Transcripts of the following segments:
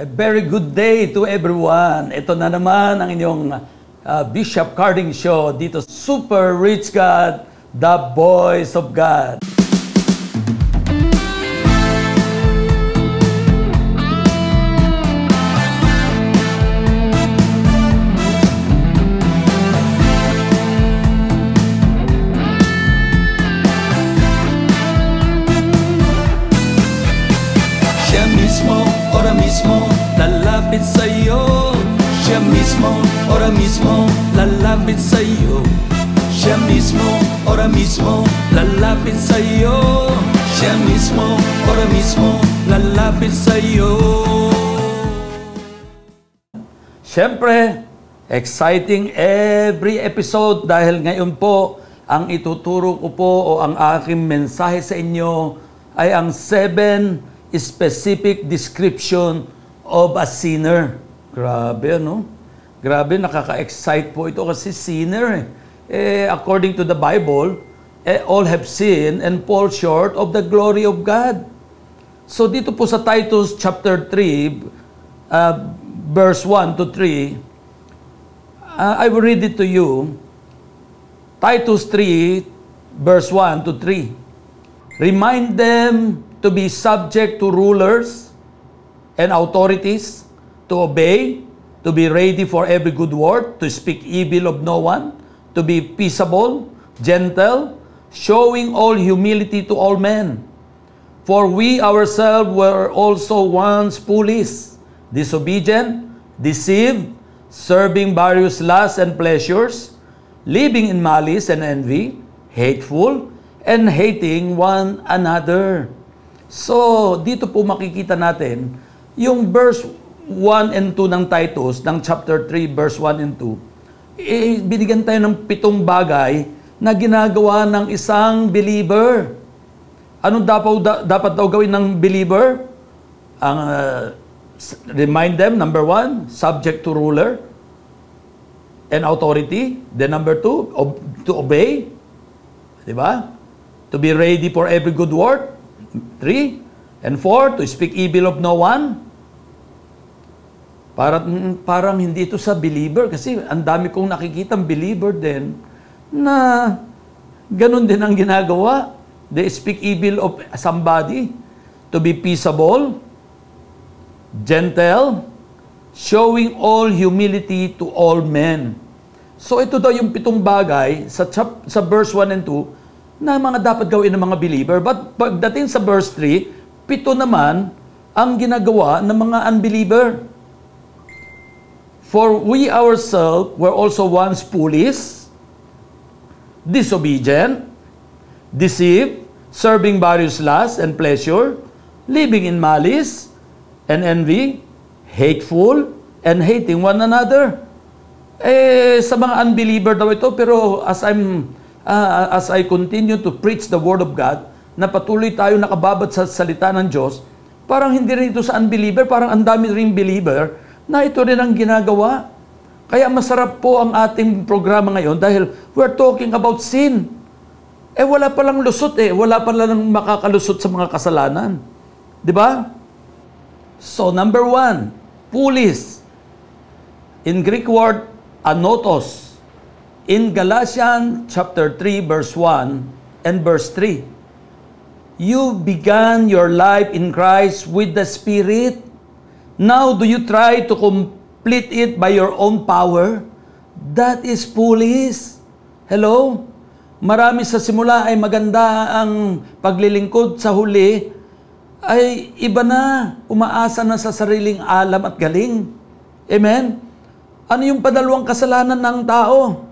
A very good day to everyone. Ito na naman ang inyong uh, Bishop Carding Show dito Super Rich God, the Voice of God. Mismo, ora mismo, lalapit sa'yo Siya mismo, ora mismo, lalapit sa'yo Siya mismo, ora mismo, lalapit sa'yo Siyempre, exciting every episode dahil ngayon po ang ituturo ko po o ang aking mensahe sa inyo ay ang seven specific description of a sinner. Grabe, no? Grabe, nakaka-excite po ito kasi sinner. Eh. Eh, according to the Bible, eh, all have sinned and fall short of the glory of God. So dito po sa Titus chapter 3, uh, verse 1 to 3, uh, I will read it to you. Titus 3, verse 1 to 3. Remind them to be subject to rulers and authorities, to obey, to be ready for every good work, to speak evil of no one, to be peaceable, gentle, showing all humility to all men. For we ourselves were also once foolish, disobedient, deceived, serving various lusts and pleasures, living in malice and envy, hateful, and hating one another. So, dito po makikita natin yung verse 1 and 2 ng Titus, ng chapter 3, verse 1 and 2, eh, binigyan tayo ng pitong bagay na ginagawa ng isang believer. Ano dapat, da, dapat daw gawin ng believer? Ang uh, remind them, number one, subject to ruler and authority. Then number two, ob- to obey. Di ba? To be ready for every good work. Three. And four, to speak evil of no one. Parang, parang hindi ito sa believer kasi ang dami kong nakikita believer din na ganun din ang ginagawa. They speak evil of somebody to be peaceable, gentle, showing all humility to all men. So ito daw yung pitong bagay sa, chap, sa verse 1 and 2 na mga dapat gawin ng mga believer. But pagdating sa verse 3, pito naman ang ginagawa ng mga unbeliever. For we ourselves were also once foolish, disobedient, deceived, serving various lusts and pleasure, living in malice and envy, hateful, and hating one another. Eh, sa mga unbeliever daw ito, pero as I'm uh, as I continue to preach the Word of God, na patuloy tayo nakababad sa salita ng Diyos, parang hindi rin ito sa unbeliever, parang ang dami rin believer na ito rin ang ginagawa. Kaya masarap po ang ating programa ngayon dahil we're talking about sin. Eh wala pa lang lusot eh, wala pa lang makakalusot sa mga kasalanan. Di ba? So number one, pulis. In Greek word, anotos. In Galatians chapter 3 verse 1 and verse 3, you began your life in Christ with the Spirit. Now do you try to complete it by your own power? That is foolish. Hello? Marami sa simula ay maganda ang paglilingkod sa huli ay iba na, umaasa na sa sariling alam at galing. Amen? Ano yung padalawang kasalanan ng tao?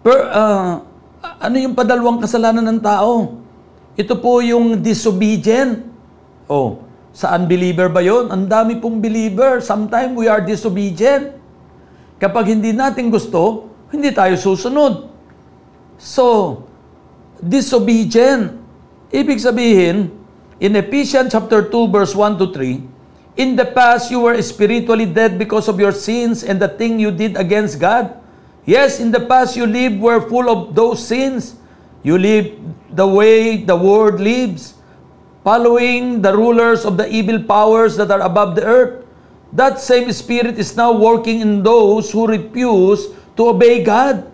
Per, uh, ano yung padalawang kasalanan ng tao? Ito po yung disobedient. Oh, sa unbeliever ba yon? Ang dami pong believer. Sometimes we are disobedient. Kapag hindi natin gusto, hindi tayo susunod. So, disobedient. Ibig sabihin, in Ephesians chapter 2 verse 1 to 3, In the past, you were spiritually dead because of your sins and the thing you did against God. Yes, in the past, you lived were full of those sins. You lived the way the world lives. Following the rulers of the evil powers that are above the earth. That same spirit is now working in those who refuse to obey God.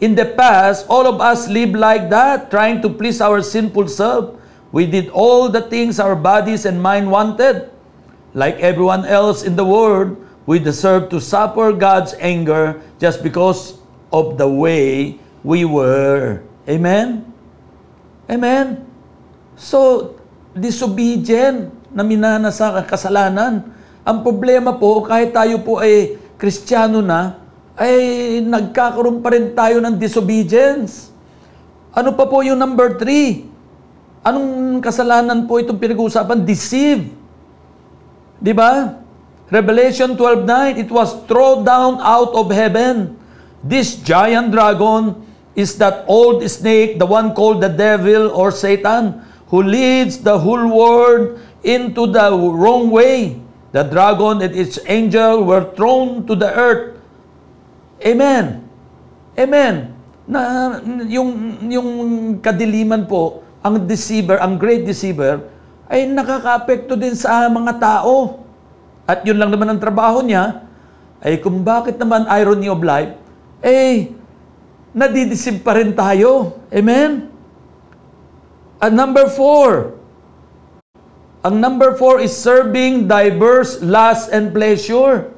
In the past, all of us lived like that, trying to please our sinful self. We did all the things our bodies and mind wanted. Like everyone else in the world, we deserve to suffer God's anger just because of the way we were. Amen? Amen? So, disobedient na minana sa kasalanan. Ang problema po, kahit tayo po ay kristyano na, ay nagkakaroon pa rin tayo ng disobedience. Ano pa po yung number three? Anong kasalanan po itong pinag-uusapan? Deceive. Di ba? Revelation 12.9, it was thrown down out of heaven. This giant dragon is that old snake, the one called the devil or Satan, who leads the whole world into the wrong way. The dragon and its angel were thrown to the earth. Amen. Amen. Na yung yung kadiliman po, ang deceiver, ang great deceiver ay nakakaapekto din sa mga tao. At yun lang naman ang trabaho niya, ay kung bakit naman irony of life, eh, nadidisip pa rin tayo. Amen? At number four, ang number four is serving diverse lusts and pleasure.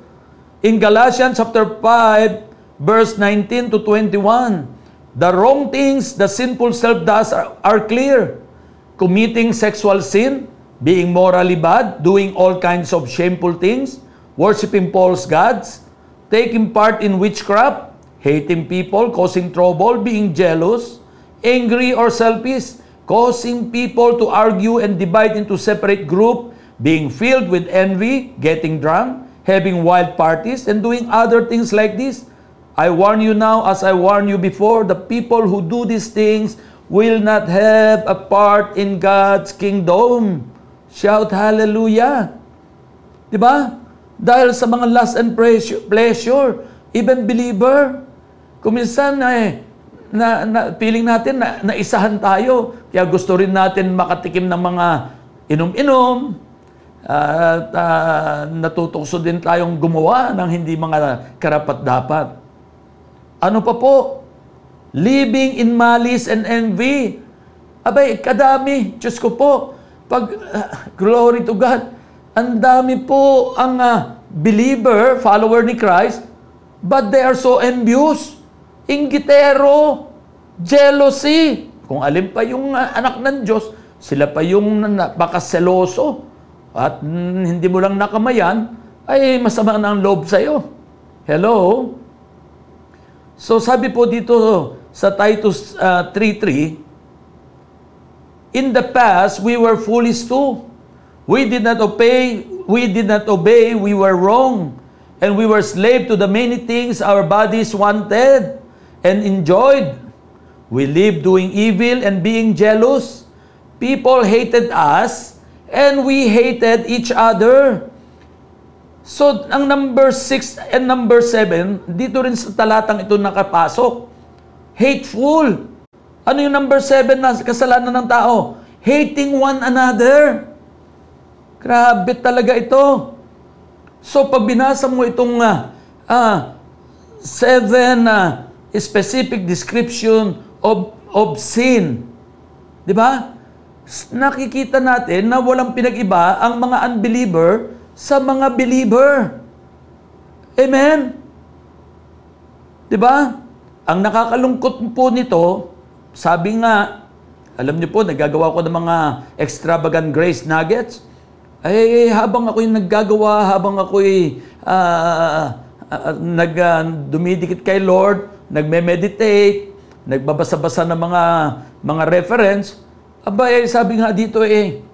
In Galatians chapter 5, verse 19 to 21, the wrong things the sinful self does are, are clear. Committing sexual sin, being morally bad, doing all kinds of shameful things, worshiping false gods, taking part in witchcraft, hating people, causing trouble, being jealous, angry or selfish, causing people to argue and divide into separate group, being filled with envy, getting drunk, having wild parties, and doing other things like this. I warn you now, as I warned you before, the people who do these things will not have a part in God's kingdom. Shout hallelujah. Di ba? Dahil sa mga lust and pleasure, even believer, Kuminsan eh, na, na, feeling natin na naisahan tayo. Kaya gusto rin natin makatikim ng mga inom-inom. At uh, natutokso din tayong gumawa ng hindi mga karapat-dapat. Ano pa po? Living in malice and envy. Abay, kadami. Diyos ko po. Pag, uh, glory to God. Ang dami po ang uh, believer, follower ni Christ, but they are so envious inggitero, jealousy. Kung alin pa yung uh, anak ng Diyos, sila pa yung napakaseloso at mm, hindi mo lang nakamayan, ay masama na ang loob sa'yo. Hello? So sabi po dito sa Titus uh, 3.3, In the past, we were foolish too. We did not obey, we did not obey, we were wrong. And we were slave to the many things our bodies wanted and enjoyed. We lived doing evil and being jealous. People hated us and we hated each other. So, ang number 6 and number 7, dito rin sa talatang ito nakapasok. Hateful. Ano yung number 7 na kasalanan ng tao? Hating one another. Grabe talaga ito. So, pag binasa mo itong uh, uh, seven uh, specific description of, of sin. Di ba? Nakikita natin na walang pinag-iba ang mga unbeliever sa mga believer. Amen? Di ba? Ang nakakalungkot po nito, sabi nga, alam niyo po, nagagawa ko ng mga extravagant grace nuggets. Ay, habang ako'y naggagawa, habang ako'y uh, uh, nag, uh, dumidikit kay Lord, nagme-meditate, nagbabasa-basa ng mga mga reference, aba eh, sabi nga dito eh,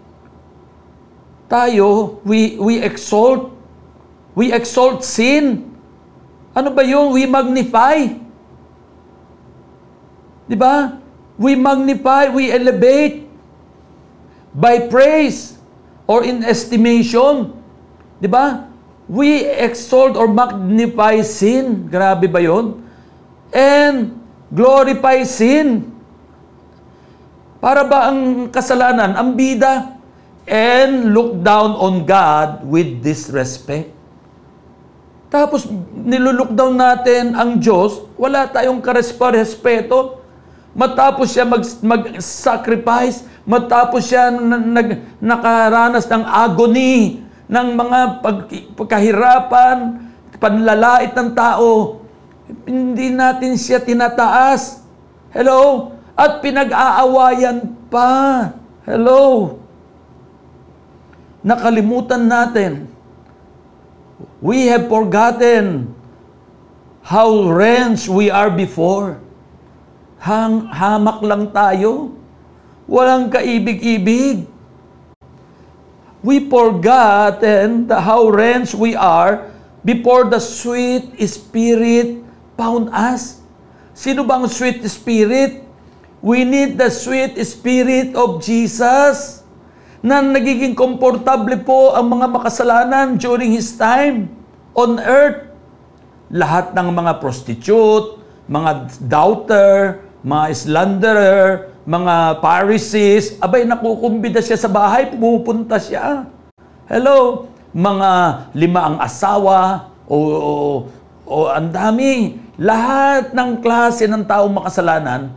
tayo, we, we exalt, we exalt sin. Ano ba yung we magnify? Di ba? We magnify, we elevate by praise or in estimation. Di ba? We exalt or magnify sin. Grabe ba yon? And glorify sin. Para ba ang kasalanan, ang bida? and look down on God with disrespect. Tapos nilolook down natin ang Diyos, wala tayong karespa-respeto. Matapos siya mag, mag-sacrifice, matapos siya nag, nakaranas ng agony, ng mga pag, pagkahirapan, panlalait ng tao, hindi natin siya tinataas. Hello? At pinag-aawayan pa. Hello? Nakalimutan natin We have forgotten how wrenched we are before. Hang, hamak lang tayo. Walang kaibig-ibig. We forgotten the how wrenched we are before the sweet Spirit found us. Sino bang sweet Spirit? We need the sweet Spirit of Jesus na nagiging komportable po ang mga makasalanan during His time on earth. Lahat ng mga prostitute, mga doubter, mga slanderer, mga Pharisees, abay nakukumbida siya sa bahay, pumupunta siya. Hello, mga lima ang asawa, o, o, o ang dami. Lahat ng klase ng taong makasalanan,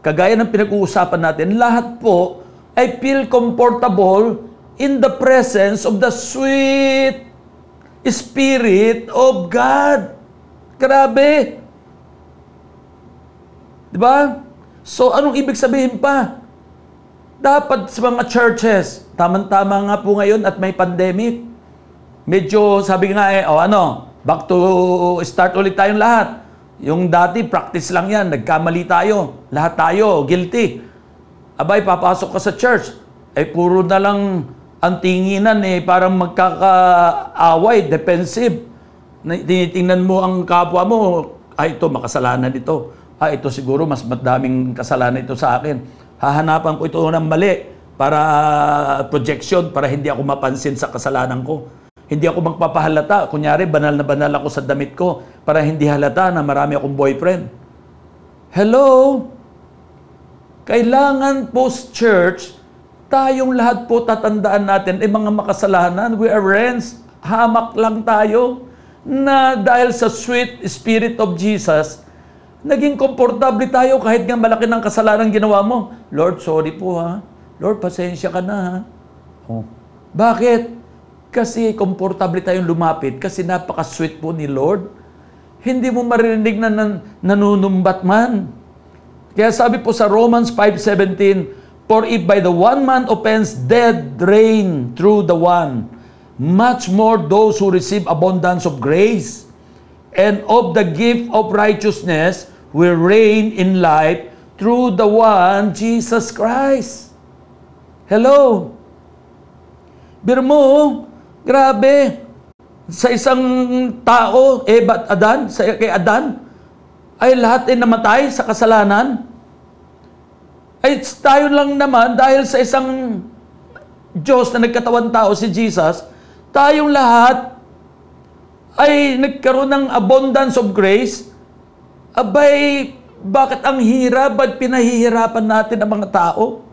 kagaya ng pinag-uusapan natin, lahat po I feel comfortable in the presence of the sweet Spirit of God. Grabe! Di ba? So, anong ibig sabihin pa? Dapat sa mga churches, tamang-tama nga po ngayon at may pandemic. Medyo, sabi nga eh, oh ano, back to start ulit tayong lahat. Yung dati, practice lang yan. Nagkamali tayo. Lahat tayo, guilty abay, papasok ka sa church, eh puro na lang ang tinginan eh, parang magkakaaway, defensive. Tinitingnan mo ang kapwa mo, ay ito, makasalanan ito. Ah, ito siguro, mas madaming kasalanan ito sa akin. Hahanapan ko ito ng mali para projection, para hindi ako mapansin sa kasalanan ko. Hindi ako magpapahalata. Kunyari, banal na banal ako sa damit ko para hindi halata na marami akong boyfriend. Hello? Kailangan post-church, tayong lahat po tatandaan natin, eh mga makasalanan, we are friends, hamak lang tayo, na dahil sa sweet spirit of Jesus, naging komportable tayo kahit nga malaki ng kasalanan ginawa mo. Lord, sorry po ha. Lord, pasensya ka na ha. Oh. Bakit? Kasi komportable tayong lumapit kasi napaka-sweet po ni Lord. Hindi mo marinig na nan- nanunumbat man. Kaya sabi po sa Romans 5.17, For if by the one man offense dead reign through the one, much more those who receive abundance of grace and of the gift of righteousness will reign in life through the one, Jesus Christ. Hello? Bir mo, grabe, sa isang tao, Eva Adan, sa, kay Adan, ay lahat ay namatay sa kasalanan? Ay tayo lang naman dahil sa isang Diyos na nagkatawan tao si Jesus, tayong lahat ay nagkaroon ng abundance of grace. Abay, bakit ang hirap? Ba't pinahihirapan natin ang mga tao?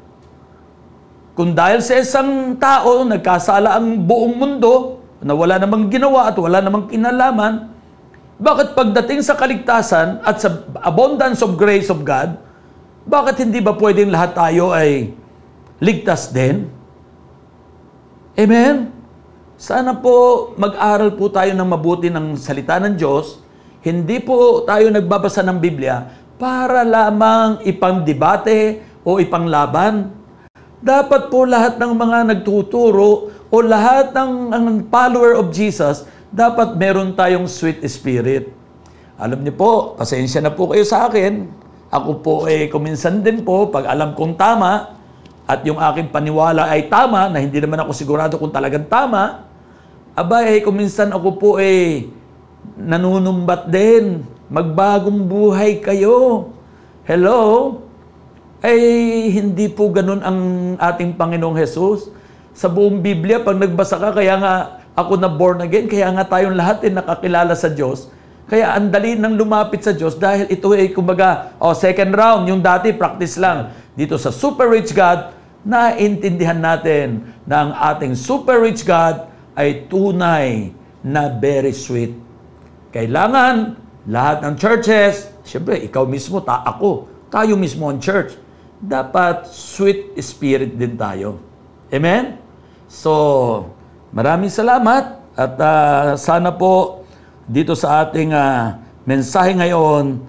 Kung dahil sa isang tao, nagkasala ang buong mundo, na wala namang ginawa at wala namang kinalaman, bakit pagdating sa kaligtasan at sa abundance of grace of God, bakit hindi ba pwedeng lahat tayo ay ligtas din? Amen? Sana po mag-aral po tayo ng mabuti ng salita ng Diyos. Hindi po tayo nagbabasa ng Biblia para lamang ipang-debate o ipanglaban. Dapat po lahat ng mga nagtuturo o lahat ng, ng follower of Jesus dapat meron tayong sweet spirit. Alam niyo po, pasensya na po kayo sa akin. Ako po eh kuminsan din po, pag alam kong tama, at yung aking paniwala ay tama, na hindi naman ako sigurado kung talagang tama, abay, eh, kuminsan ako po eh nanunumbat din. Magbagong buhay kayo. Hello? Ay, hindi po ganun ang ating Panginoong Jesus. Sa buong Biblia, pag nagbasa ka, kaya nga ako na born again, kaya nga tayong lahat ay nakakilala sa Diyos. Kaya ang dali nang lumapit sa Diyos dahil ito ay kumbaga, oh, second round, yung dati practice lang. Dito sa Super Rich God, naintindihan natin na ang ating super rich God ay tunay na very sweet. Kailangan lahat ng churches, siyempre ikaw mismo, ta ako, tayo mismo ang church, dapat sweet spirit din tayo. Amen? So, maraming salamat at uh, sana po dito sa ating uh, mensahe ngayon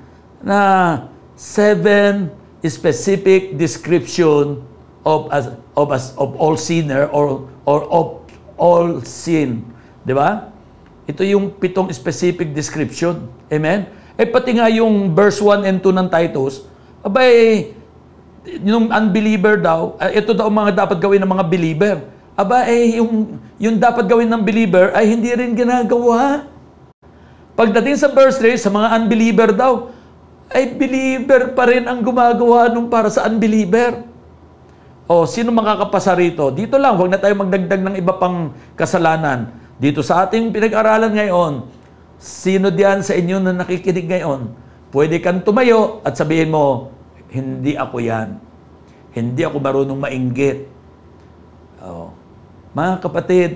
na seven specific description of as of as of all sinner or or of all sin, 'di ba? Ito yung pitong specific description. Amen? Eh pati nga yung verse 1 and 2 ng Titus, abay, yung unbeliever daw, uh, ito daw mga dapat gawin ng mga believer. Aba, eh, yung, yung dapat gawin ng believer ay hindi rin ginagawa. Pagdating sa verse 3, sa mga unbeliever daw, ay believer pa rin ang gumagawa nung para sa unbeliever. O, sino makakapasa rito? Dito lang, huwag na tayo magdagdag ng iba pang kasalanan. Dito sa ating pinag-aralan ngayon, sino diyan sa inyo na nakikinig ngayon, pwede kang tumayo at sabihin mo, hindi ako yan. Hindi ako marunong mainggit. Oh. Mga kapatid,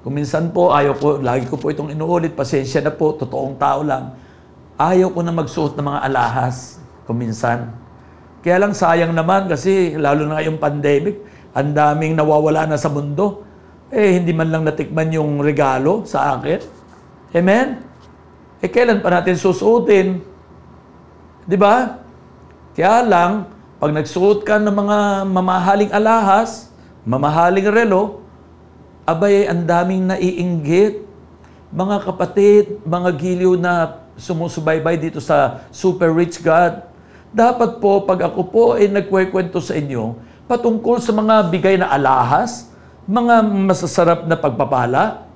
kung minsan po, ayaw ko, lagi ko po itong inuulit, pasensya na po, totoong tao lang. Ayaw ko na magsuot ng mga alahas, kung minsan. Kaya lang sayang naman kasi lalo na ngayong pandemic, ang daming nawawala na sa mundo. Eh, hindi man lang natikman yung regalo sa akin. Amen? Eh, kailan pa natin susuotin? Di ba? Kaya lang, pag nagsuot ka ng mga mamahaling alahas, mamahaling relo, abay, ang daming naiinggit. Mga kapatid, mga giliw na sumusubaybay dito sa super rich God, dapat po, pag ako po ay nagkwekwento sa inyo, patungkol sa mga bigay na alahas, mga masasarap na pagpapala,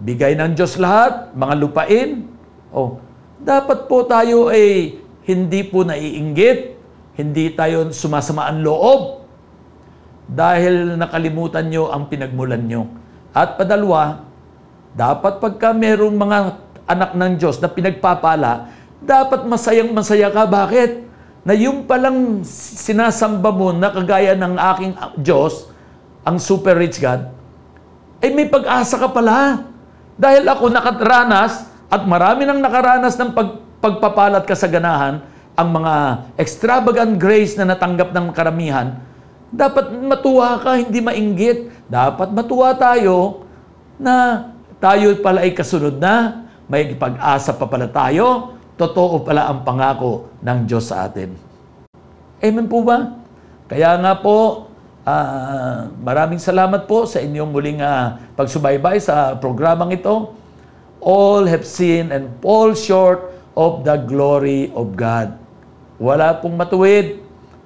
bigay ng Diyos lahat, mga lupain, oh, dapat po tayo ay hindi po naiinggit, hindi tayo sumasama ang loob dahil nakalimutan nyo ang pinagmulan nyo. At padalwa, dapat pagka merong mga anak ng Diyos na pinagpapala, dapat masayang masaya ka. Bakit? Na yung palang sinasamba mo na kagaya ng aking Diyos, ang super rich God, ay may pag-asa ka pala. Dahil ako nakaranas at marami nang nakaranas ng pag, pagpapalat kasaganahan, ang mga extravagant grace na natanggap ng karamihan, dapat matuwa ka, hindi mainggit. Dapat matuwa tayo na tayo pala ay kasunod na, may pag-asa pa pala tayo, totoo pala ang pangako ng Diyos sa atin. Amen po ba? Kaya nga po, uh, maraming salamat po sa inyong muling uh, pagsubaybay sa programang ito. All have sinned and fall short of the glory of God. Wala pong matuwid.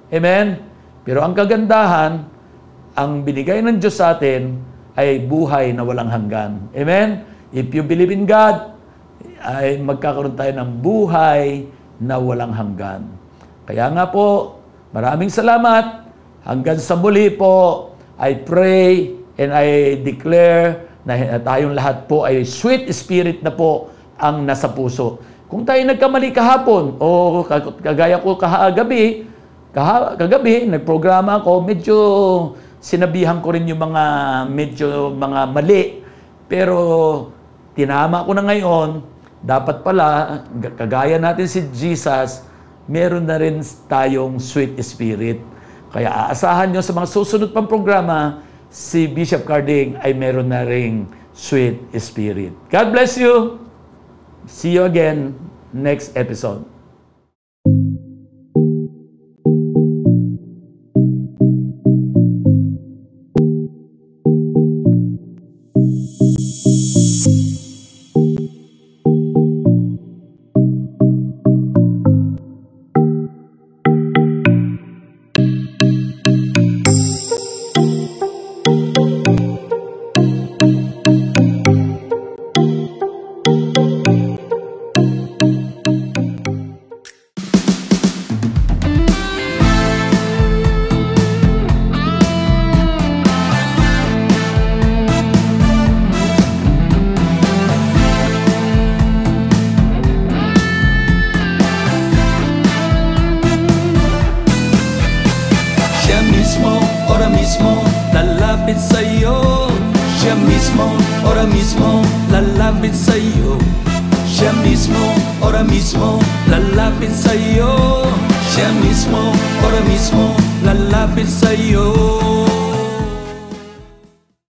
Amen? Pero ang kagandahan, ang binigay ng Diyos sa atin ay buhay na walang hanggan. Amen? If you believe in God, ay magkakaroon tayo ng buhay na walang hanggan. Kaya nga po, maraming salamat. Hanggang sa muli po, I pray and I declare na tayong lahat po ay sweet spirit na po ang nasa puso. Kung tayo nagkamali kahapon o kagaya ko kahagabi, kaha, kagabi, nagprograma ako, medyo sinabihan ko rin yung mga medyo mga mali. Pero tinama ko na ngayon, dapat pala, kagaya natin si Jesus, meron na rin tayong sweet spirit. Kaya aasahan nyo sa mga susunod pang programa, si Bishop Carding ay meron na ring sweet spirit. God bless you! See you again next episode.